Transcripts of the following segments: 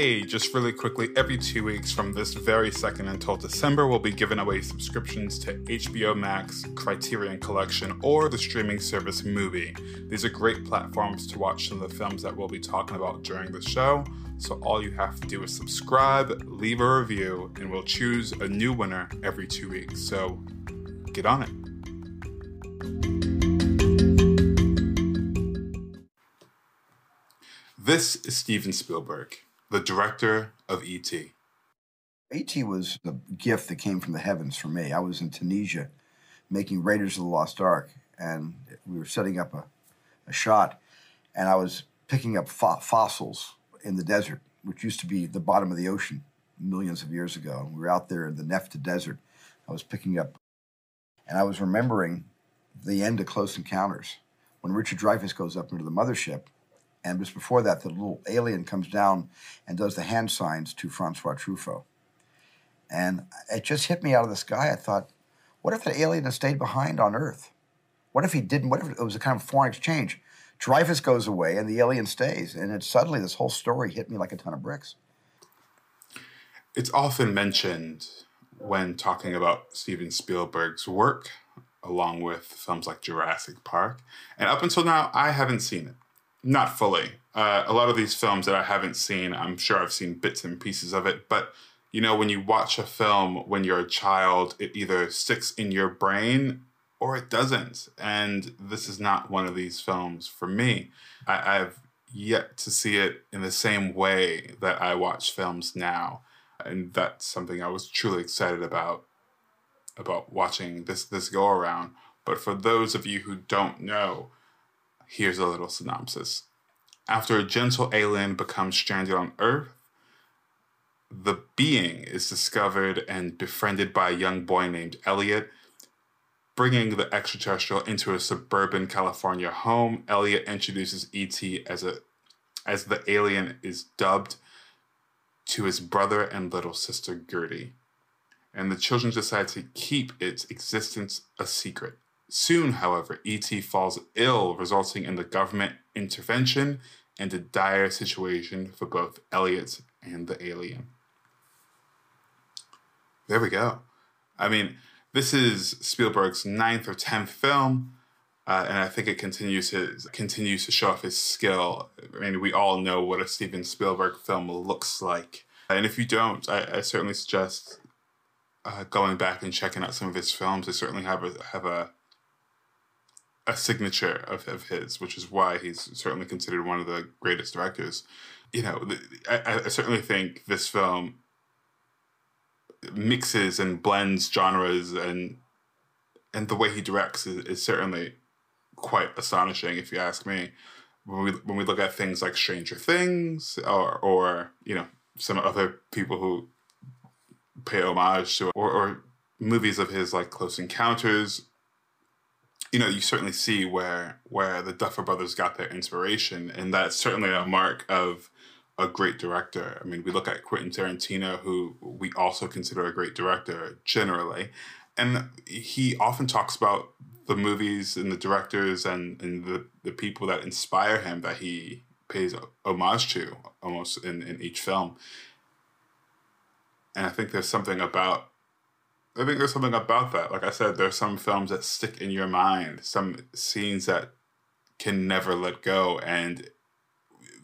Hey, just really quickly, every two weeks from this very second until December, we'll be giving away subscriptions to HBO Max, Criterion Collection, or the streaming service MUBI. These are great platforms to watch some of the films that we'll be talking about during the show. So all you have to do is subscribe, leave a review, and we'll choose a new winner every two weeks. So get on it. This is Steven Spielberg the director of E.T. E.T. was the gift that came from the heavens for me. I was in Tunisia making Raiders of the Lost Ark, and we were setting up a, a shot, and I was picking up fo- fossils in the desert, which used to be the bottom of the ocean millions of years ago. We were out there in the Nefta Desert. I was picking up, and I was remembering the end of Close Encounters when Richard Dreyfuss goes up into the mothership and just before that, the little alien comes down and does the hand signs to Francois Truffaut. And it just hit me out of the sky. I thought, what if the alien had stayed behind on Earth? What if he didn't? What if it was a kind of foreign exchange? Dreyfuss goes away and the alien stays. And it suddenly, this whole story hit me like a ton of bricks. It's often mentioned when talking about Steven Spielberg's work, along with films like Jurassic Park. And up until now, I haven't seen it. Not fully. Uh, a lot of these films that I haven't seen, I'm sure I've seen bits and pieces of it. But, you know, when you watch a film when you're a child, it either sticks in your brain or it doesn't. And this is not one of these films for me. I, I've yet to see it in the same way that I watch films now. And that's something I was truly excited about about watching this this go around. But for those of you who don't know, Here's a little synopsis. After a gentle alien becomes stranded on Earth, the being is discovered and befriended by a young boy named Elliot. Bringing the extraterrestrial into a suburban California home, Elliot introduces E.T. as a as the alien is dubbed to his brother and little sister Gertie. And the children decide to keep its existence a secret. Soon, however, E.T. falls ill, resulting in the government intervention and a dire situation for both Elliot and the alien. There we go. I mean, this is Spielberg's ninth or tenth film, uh, and I think it continues his continues to show off his skill. I mean, we all know what a Steven Spielberg film looks like, and if you don't, I, I certainly suggest uh, going back and checking out some of his films. They certainly have a have a a signature of, of his, which is why he's certainly considered one of the greatest directors. You know, I, I certainly think this film mixes and blends genres and and the way he directs is, is certainly quite astonishing if you ask me when we when we look at things like Stranger Things or or you know some other people who pay homage to or, or movies of his like Close Encounters you know, you certainly see where where the Duffer Brothers got their inspiration, and that's certainly a mark of a great director. I mean, we look at Quentin Tarantino, who we also consider a great director generally, and he often talks about the movies and the directors and, and the, the people that inspire him that he pays homage to almost in, in each film. And I think there's something about I think there's something about that. Like I said, there's some films that stick in your mind, some scenes that can never let go, and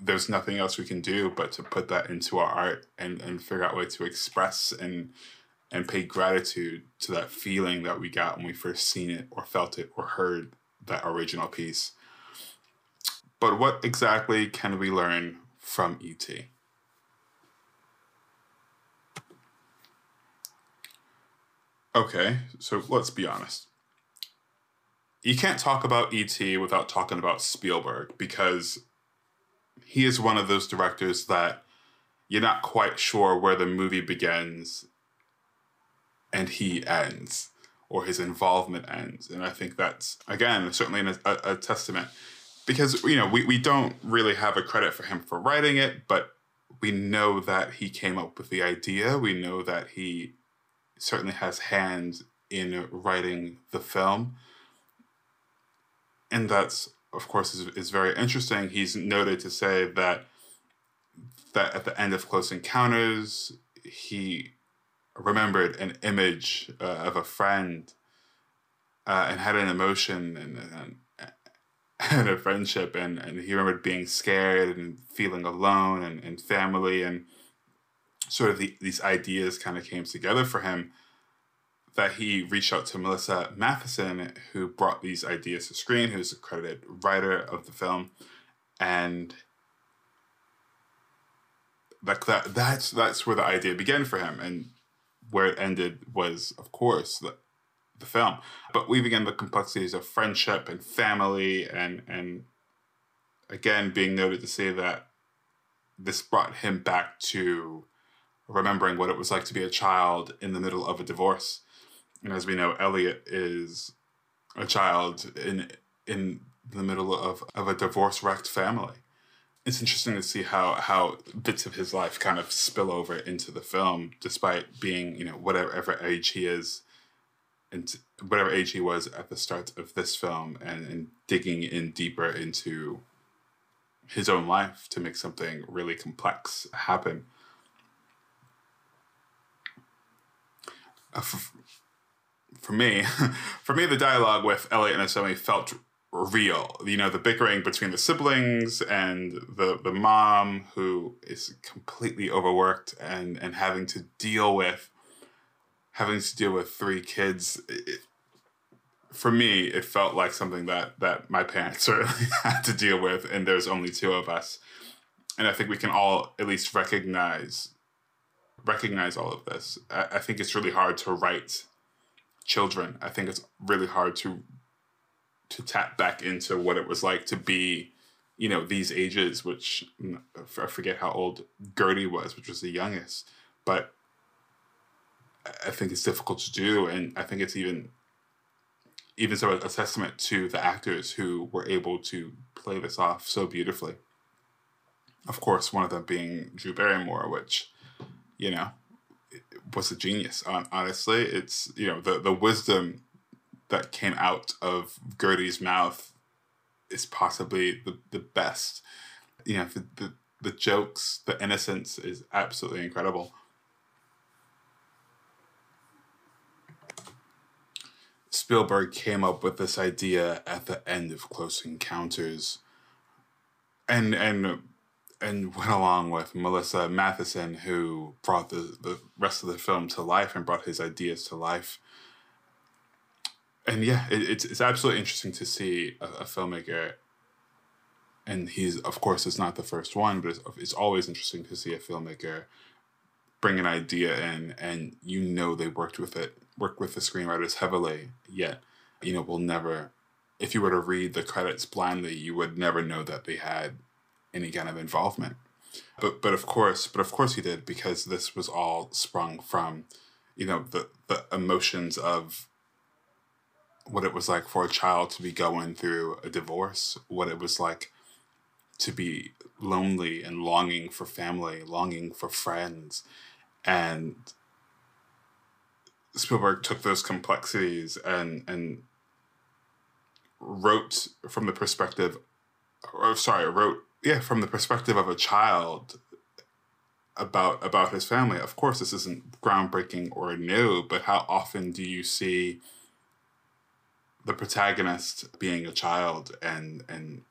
there's nothing else we can do but to put that into our art and, and figure out a way to express and and pay gratitude to that feeling that we got when we first seen it or felt it or heard that original piece. But what exactly can we learn from ET? Okay, so let's be honest. You can't talk about E.T. without talking about Spielberg because he is one of those directors that you're not quite sure where the movie begins and he ends or his involvement ends. And I think that's, again, certainly a, a, a testament because, you know, we, we don't really have a credit for him for writing it, but we know that he came up with the idea. We know that he certainly has hands in writing the film. And that's, of course, is, is very interesting. He's noted to say that that at the end of Close Encounters, he remembered an image uh, of a friend uh, and had an emotion and, and, and a friendship and, and he remembered being scared and feeling alone and, and family and sort of the, these ideas kind of came together for him that he reached out to Melissa Mathison, who brought these ideas to screen, who's a credited writer of the film, and like that that's that's where the idea began for him, and where it ended was, of course, the the film, but weaving in the complexities of friendship and family, and and again being noted to say that this brought him back to remembering what it was like to be a child in the middle of a divorce. And as we know, Elliot is a child in in the middle of, of a divorce wrecked family. It's interesting to see how how bits of his life kind of spill over into the film, despite being, you know, whatever age he is and whatever age he was at the start of this film and, and digging in deeper into his own life to make something really complex happen. Uh, for, for me, for me, the dialogue with Elliot and Naomi felt real. You know, the bickering between the siblings and the the mom who is completely overworked and and having to deal with having to deal with three kids. It, for me, it felt like something that that my parents certainly had to deal with, and there's only two of us, and I think we can all at least recognize recognize all of this. I, I think it's really hard to write children. I think it's really hard to to tap back into what it was like to be, you know, these ages. Which mm, I forget how old Gertie was, which was the youngest, but I think it's difficult to do, and I think it's even even so a testament to the actors who were able to play this off so beautifully. Of course, one of them being Drew Barrymore, which you know, was a genius. Honestly, it's you know the the wisdom that came out of Gertie's mouth is possibly the the best. You know, the the, the jokes, the innocence is absolutely incredible. Spielberg came up with this idea at the end of Close Encounters, and and and went along with Melissa Mathison, who brought the, the rest of the film to life and brought his ideas to life. And yeah, it, it's it's absolutely interesting to see a, a, filmmaker, and he's of course it's not the first one, but it's, it's always interesting to see a filmmaker bring an idea in, and you know they worked with it, worked with the screenwriters heavily. Yet, you know, we'll never, if you were to read the credits blindly, you would never know that they had any kind of involvement. But but of course, but of course he did because this was all sprung from, you know, the the emotions of what it was like for a child to be going through a divorce, what it was like to be lonely and longing for family, longing for friends. And Spielberg took those complexities and and wrote from the perspective or sorry, wrote yeah, from the perspective of a child about about his family. Of course, this isn't groundbreaking or new, but how often do you see the protagonist being a child and and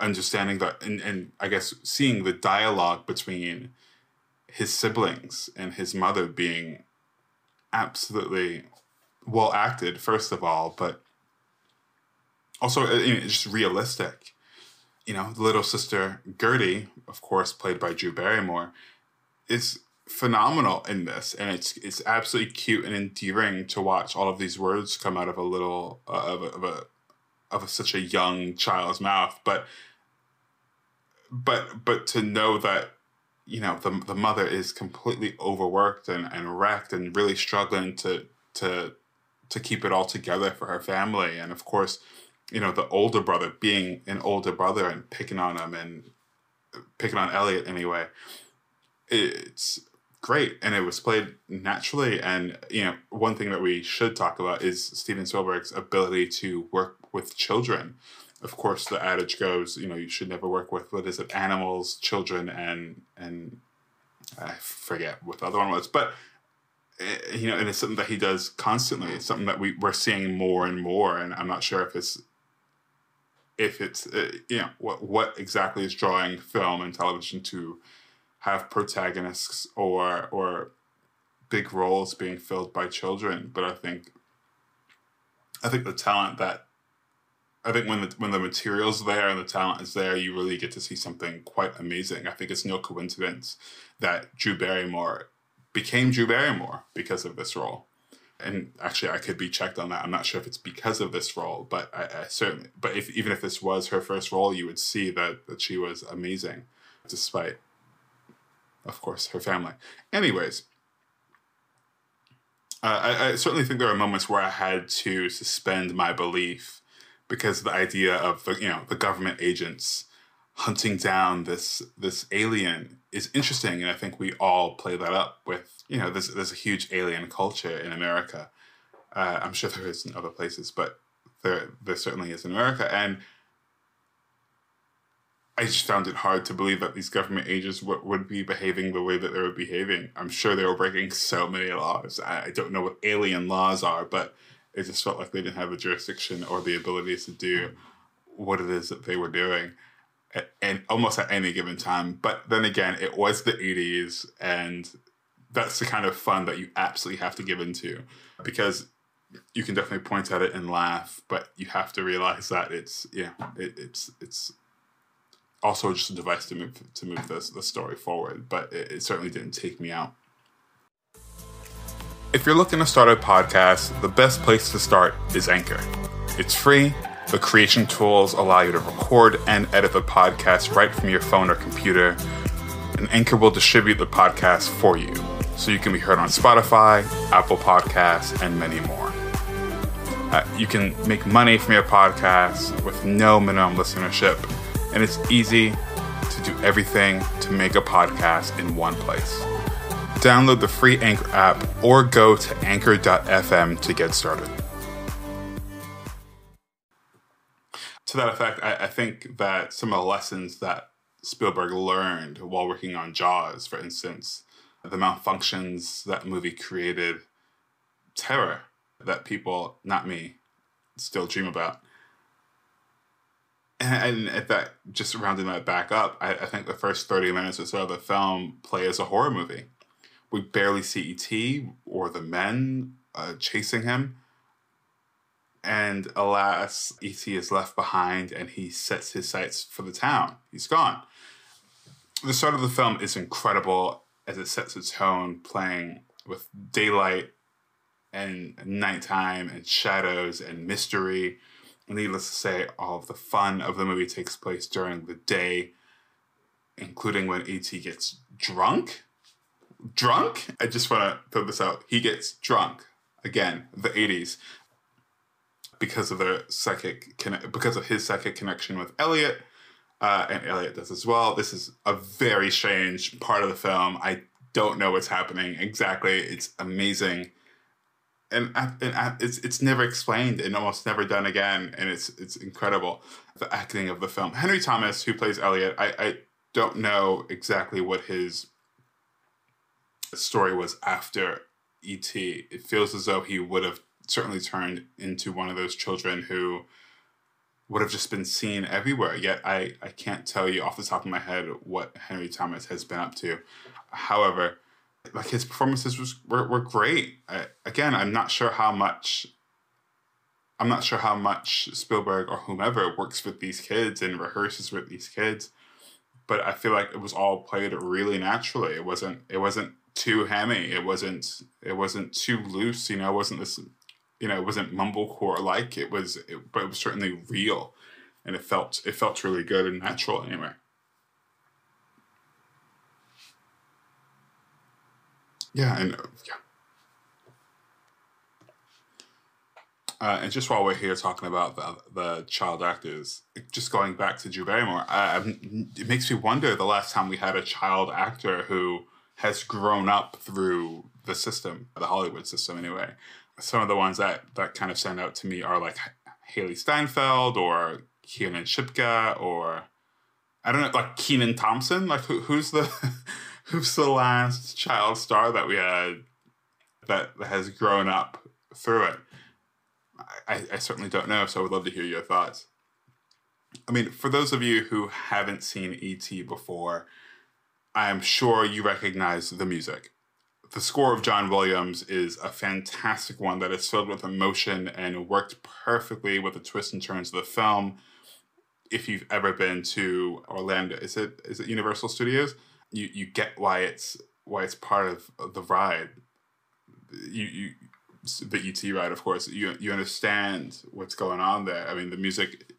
understanding that and, and I guess seeing the dialogue between his siblings and his mother being absolutely well acted first of all, but also uh, just realistic you know, the little sister Gertie, of course, played by Drew Barrymore, is phenomenal in this, and it's it's absolutely cute and endearing to watch all of these words come out of a little uh, of a, of a of a, such a young child's mouth. But but but to know that you know the the mother is completely overworked and, and wrecked and really struggling to to to keep it all together for her family, and of course you know, the older brother being an older brother and picking on him and picking on Elliot anyway. It's great and it was played naturally and you know one thing that we should talk about is steven spielberg's ability to work with children of course, the adage goes, you know, you should never work with what is it, animals, children, and and I forget what the other one was, but eh, you know, and it's something that he does constantly. It's something that we we're seeing more and more, and I'm not sure if it's if it's uh, you know what what exactly is drawing film and television to have protagonists or or big roles being filled by children. But i think i think the talent that i think when the when the material's there and the talent is there you really get to see something quite amazing. I think it's no coincidence that drew barrymore became drew barrymore because of this role and actually I could be checked on that. I'm not sure if it's because of this role, but I, I, certainly, but if even if this was her first role, you would see that that she was amazing, despite, of course, her family. Anyways, uh, I, I certainly think there are moments where I had to suspend my belief because the idea of the you know the government agents hunting down this this alien is interesting, and I think we all play that up with you know, there's there's a huge alien culture in America. Uh, I'm sure there is in other places, but there there certainly is in America, and I just found it hard to believe that these government agents w- would be behaving the way that they were behaving. I'm sure they were breaking so many laws. I, I don't know what alien laws are, but it just felt like they didn't have the jurisdiction or the ability to do what it is that they were doing and almost at any given time. But then again, it was the 80s and that's the kind of fun that you absolutely have to give into because you can definitely point at it and laugh, but you have to realize that it's yeah, it, it's it's also just a device to move to move this the story forward. But it, it certainly didn't take me out. If you're looking to start a podcast, the best place to start is Anchor. It's free. The creation tools allow you to record and edit the podcast right from your phone or computer, and Anchor will distribute the podcast for you so you can be heard on Spotify, Apple Podcasts, and many more. Uh, you can make money from your podcast with no minimum listenership, and it's easy to do everything to make a podcast in one place. Download the free Anchor app or go to anchor.fm to get started. To that effect, I, I think that some of the lessons that Spielberg learned while working on Jaws, for instance, the malfunctions that movie created terror that people, not me, still dream about. And, and that, just rounding that back up, I, I think the first 30 minutes or so of the film play as a horror movie. We barely see E.T. or the men uh, chasing him. And alas, E.T. is left behind and he sets his sights for the town. He's gone. The start of the film is incredible as it sets its tone, playing with daylight and nighttime and shadows and mystery. Needless to say, all of the fun of the movie takes place during the day, including when E.T. gets drunk. Drunk? I just want to throw this out. He gets drunk. Again, the 80s. Because of their psychic, because of his psychic connection with Elliot, uh, and Elliot does as well. This is a very strange part of the film. I don't know what's happening exactly. It's amazing, and, and it's it's never explained and almost never done again. And it's it's incredible. The acting of the film. Henry Thomas, who plays Elliot, I, I don't know exactly what his story was after E.T. It feels as though he would have certainly turned into one of those children who would have just been seen everywhere. Yet I, I can't tell you off the top of my head what Henry Thomas has been up to. However, like his performances was were, were great. I, again, I'm not sure how much I'm not sure how much Spielberg or whomever works with these kids and rehearses with these kids, but I feel like it was all played really naturally. It wasn't it wasn't too hammy. It wasn't it wasn't too loose. You know, it wasn't this you know, it wasn't mumblecore like. It was, it, but it was certainly real, and it felt it felt really good and natural anyway. Yeah, and yeah. Uh, and just while we're here talking about the, the child actors, just going back to Drew Barrymore, it makes me wonder the last time we had a child actor who has grown up through the system, the Hollywood system anyway some of the ones that that kind of stand out to me are like Hailee Steinfeld or Kiernan Shipka or I don't know, like Kenan Thompson. Like who, who's the who's the last child star that we had that has grown up through it? I, I certainly don't know, so I would love to hear your thoughts. I mean, for those of you who haven't seen E.T. before, I am sure you recognize the music. The score of John Williams is a fantastic one that is filled with emotion and worked perfectly with the twists and turns of the film. If you've ever been to Orlando, is it is it Universal Studios? You you get why it's why it's part of the ride. You you the ET ride, of course. You you understand what's going on there. I mean, the music,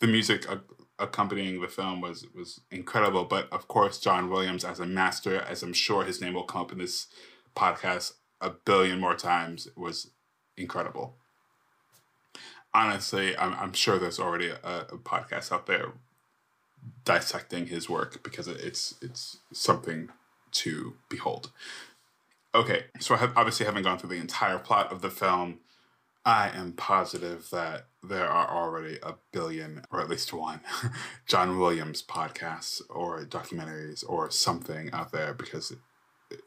the music uh, accompanying the film was was incredible. But of course, John Williams as a master, as I'm sure his name will come up in this podcast a billion more times, was incredible. Honestly, I'm, I'm sure there's already a, a podcast out there dissecting his work because it's it's something to behold. Okay, so I have obviously haven't gone through the entire plot of the film I am positive that there are already a billion, or at least one, John Williams podcasts or documentaries or something out there because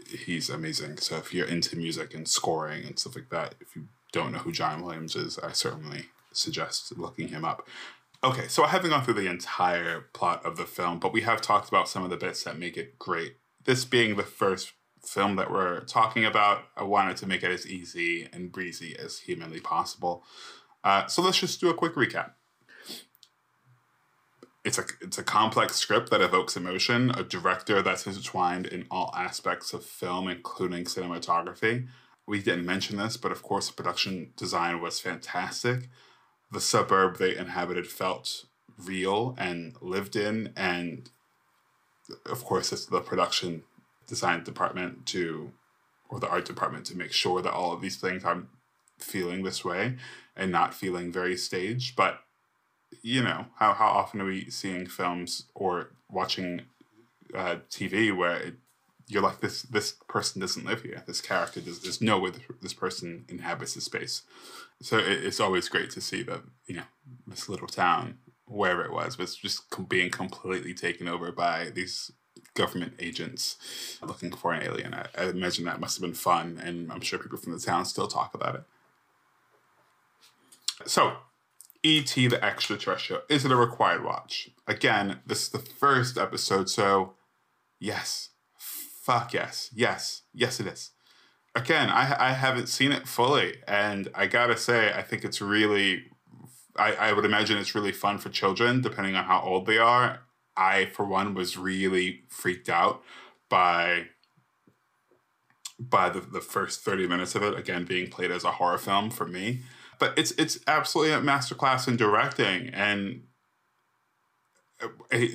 he's amazing. So if you're into music and scoring and stuff like that, if you don't know who John Williams is, I certainly suggest looking him up. Okay, so I haven't gone through the entire plot of the film, but we have talked about some of the bits that make it great. This being the first film that we're talking about, I wanted to make it as easy and breezy as humanly possible. Uh, so let's just do a quick recap. It's a it's a complex script that evokes emotion, a director that's intertwined in all aspects of film, including cinematography. We didn't mention this, but of course, the production design was fantastic. The suburb they inhabited felt real and lived in, and of course, it's the production design department to or the art department to make sure that all of these things I'm feeling this way and not feeling very staged. But you know, how, how often are we seeing films or watching uh, TV where it, you're like this this person doesn't live here. This character does there's no way this person inhabits the space. So it, it's always great to see that you know this little town, wherever it was, was just being completely taken over by these government agents looking for an alien. I, I, imagine that must have been fun, and I'm sure people from the town still talk about it. So, E.T. the Extraterrestrial, is it a required watch? Again, this is the first episode, so yes. Fuck yes. Yes. Yes, it is. Again, I, I haven't seen it fully, and I gotta say, I think it's really I, I would imagine it's really fun for children, depending on how old they are. I, for one, was really freaked out by by the, the first 30 minutes of it, again, being played as a horror film for me. But it's it's absolutely a masterclass in directing and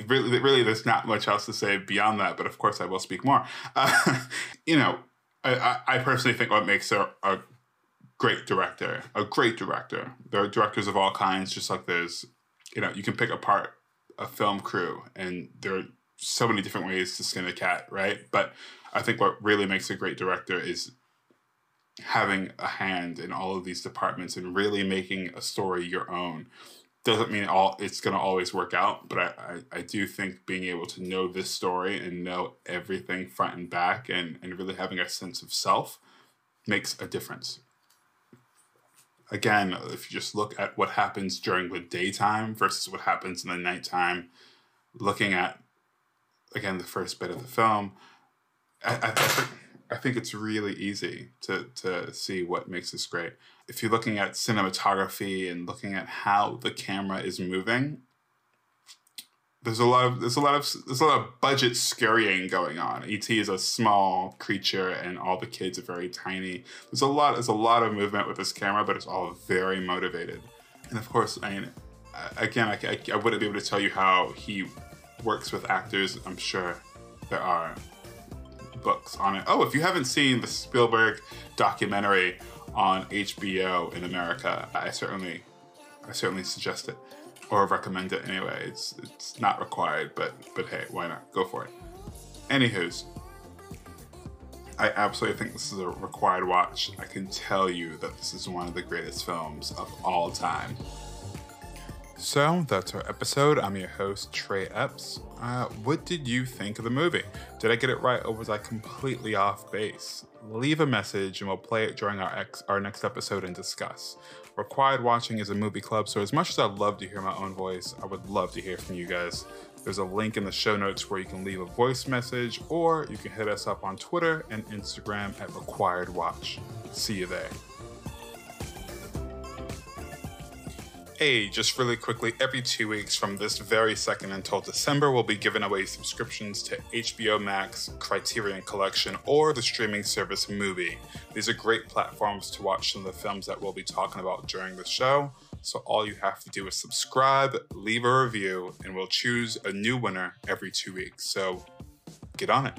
really, really, there's not much else to say beyond that. But of course, I will speak more. Uh, you know, I, I personally think what makes a, a great director, a great director. There are directors of all kinds, just like there's, you know, you can pick apart a film crew, and there are so many different ways to skin a cat, right? But I think what really makes a great director is having a hand in all of these departments and really making a story your own. Doesn't mean all it's gonna always work out, but I, I, I do think being able to know this story and know everything front and back and, and really having a sense of self makes a difference again, if you just look at what happens during the daytime versus what happens in the nighttime, looking at again the first bit of the film, I, I, I, think, it's really easy to to see what makes this great. If you're looking at cinematography and looking at how the camera is moving, there's a lot of there's a lot of there's a lot of budget scurrying going on. ET is a small creature, and all the kids are very tiny. There's a lot there's a lot of movement with this camera, but it's all very motivated. And of course, I mean, again, I, I, I wouldn't be able to tell you how he works with actors. I'm sure there are books on it. Oh, if you haven't seen the Spielberg documentary on HBO in America, I certainly I certainly suggest it or recommend it anyway. It's it's not required, but but hey, why not? Go for it. Anywho's, I absolutely think this is a required watch. I can tell you that this is one of the greatest films of all time. So that's our episode. I'm your host, Trey Epps. Uh, what did you think of the movie? Did I get it right or was I completely off base? Leave a message and we'll play it during our, ex- our next episode and discuss. Required Watching is a movie club, so as much as I'd love to hear my own voice, I would love to hear from you guys. There's a link in the show notes where you can leave a voice message or you can hit us up on Twitter and Instagram at Required Watch. See you there. Hey, just really quickly, every two weeks from this very second until December, we'll be giving away subscriptions to HBO Max, Criterion Collection, or the streaming service MUBI. These are great platforms to watch some of the films that we'll be talking about during the show. So all you have to do is subscribe, leave a review, and we'll choose a new winner every two weeks. So get on it.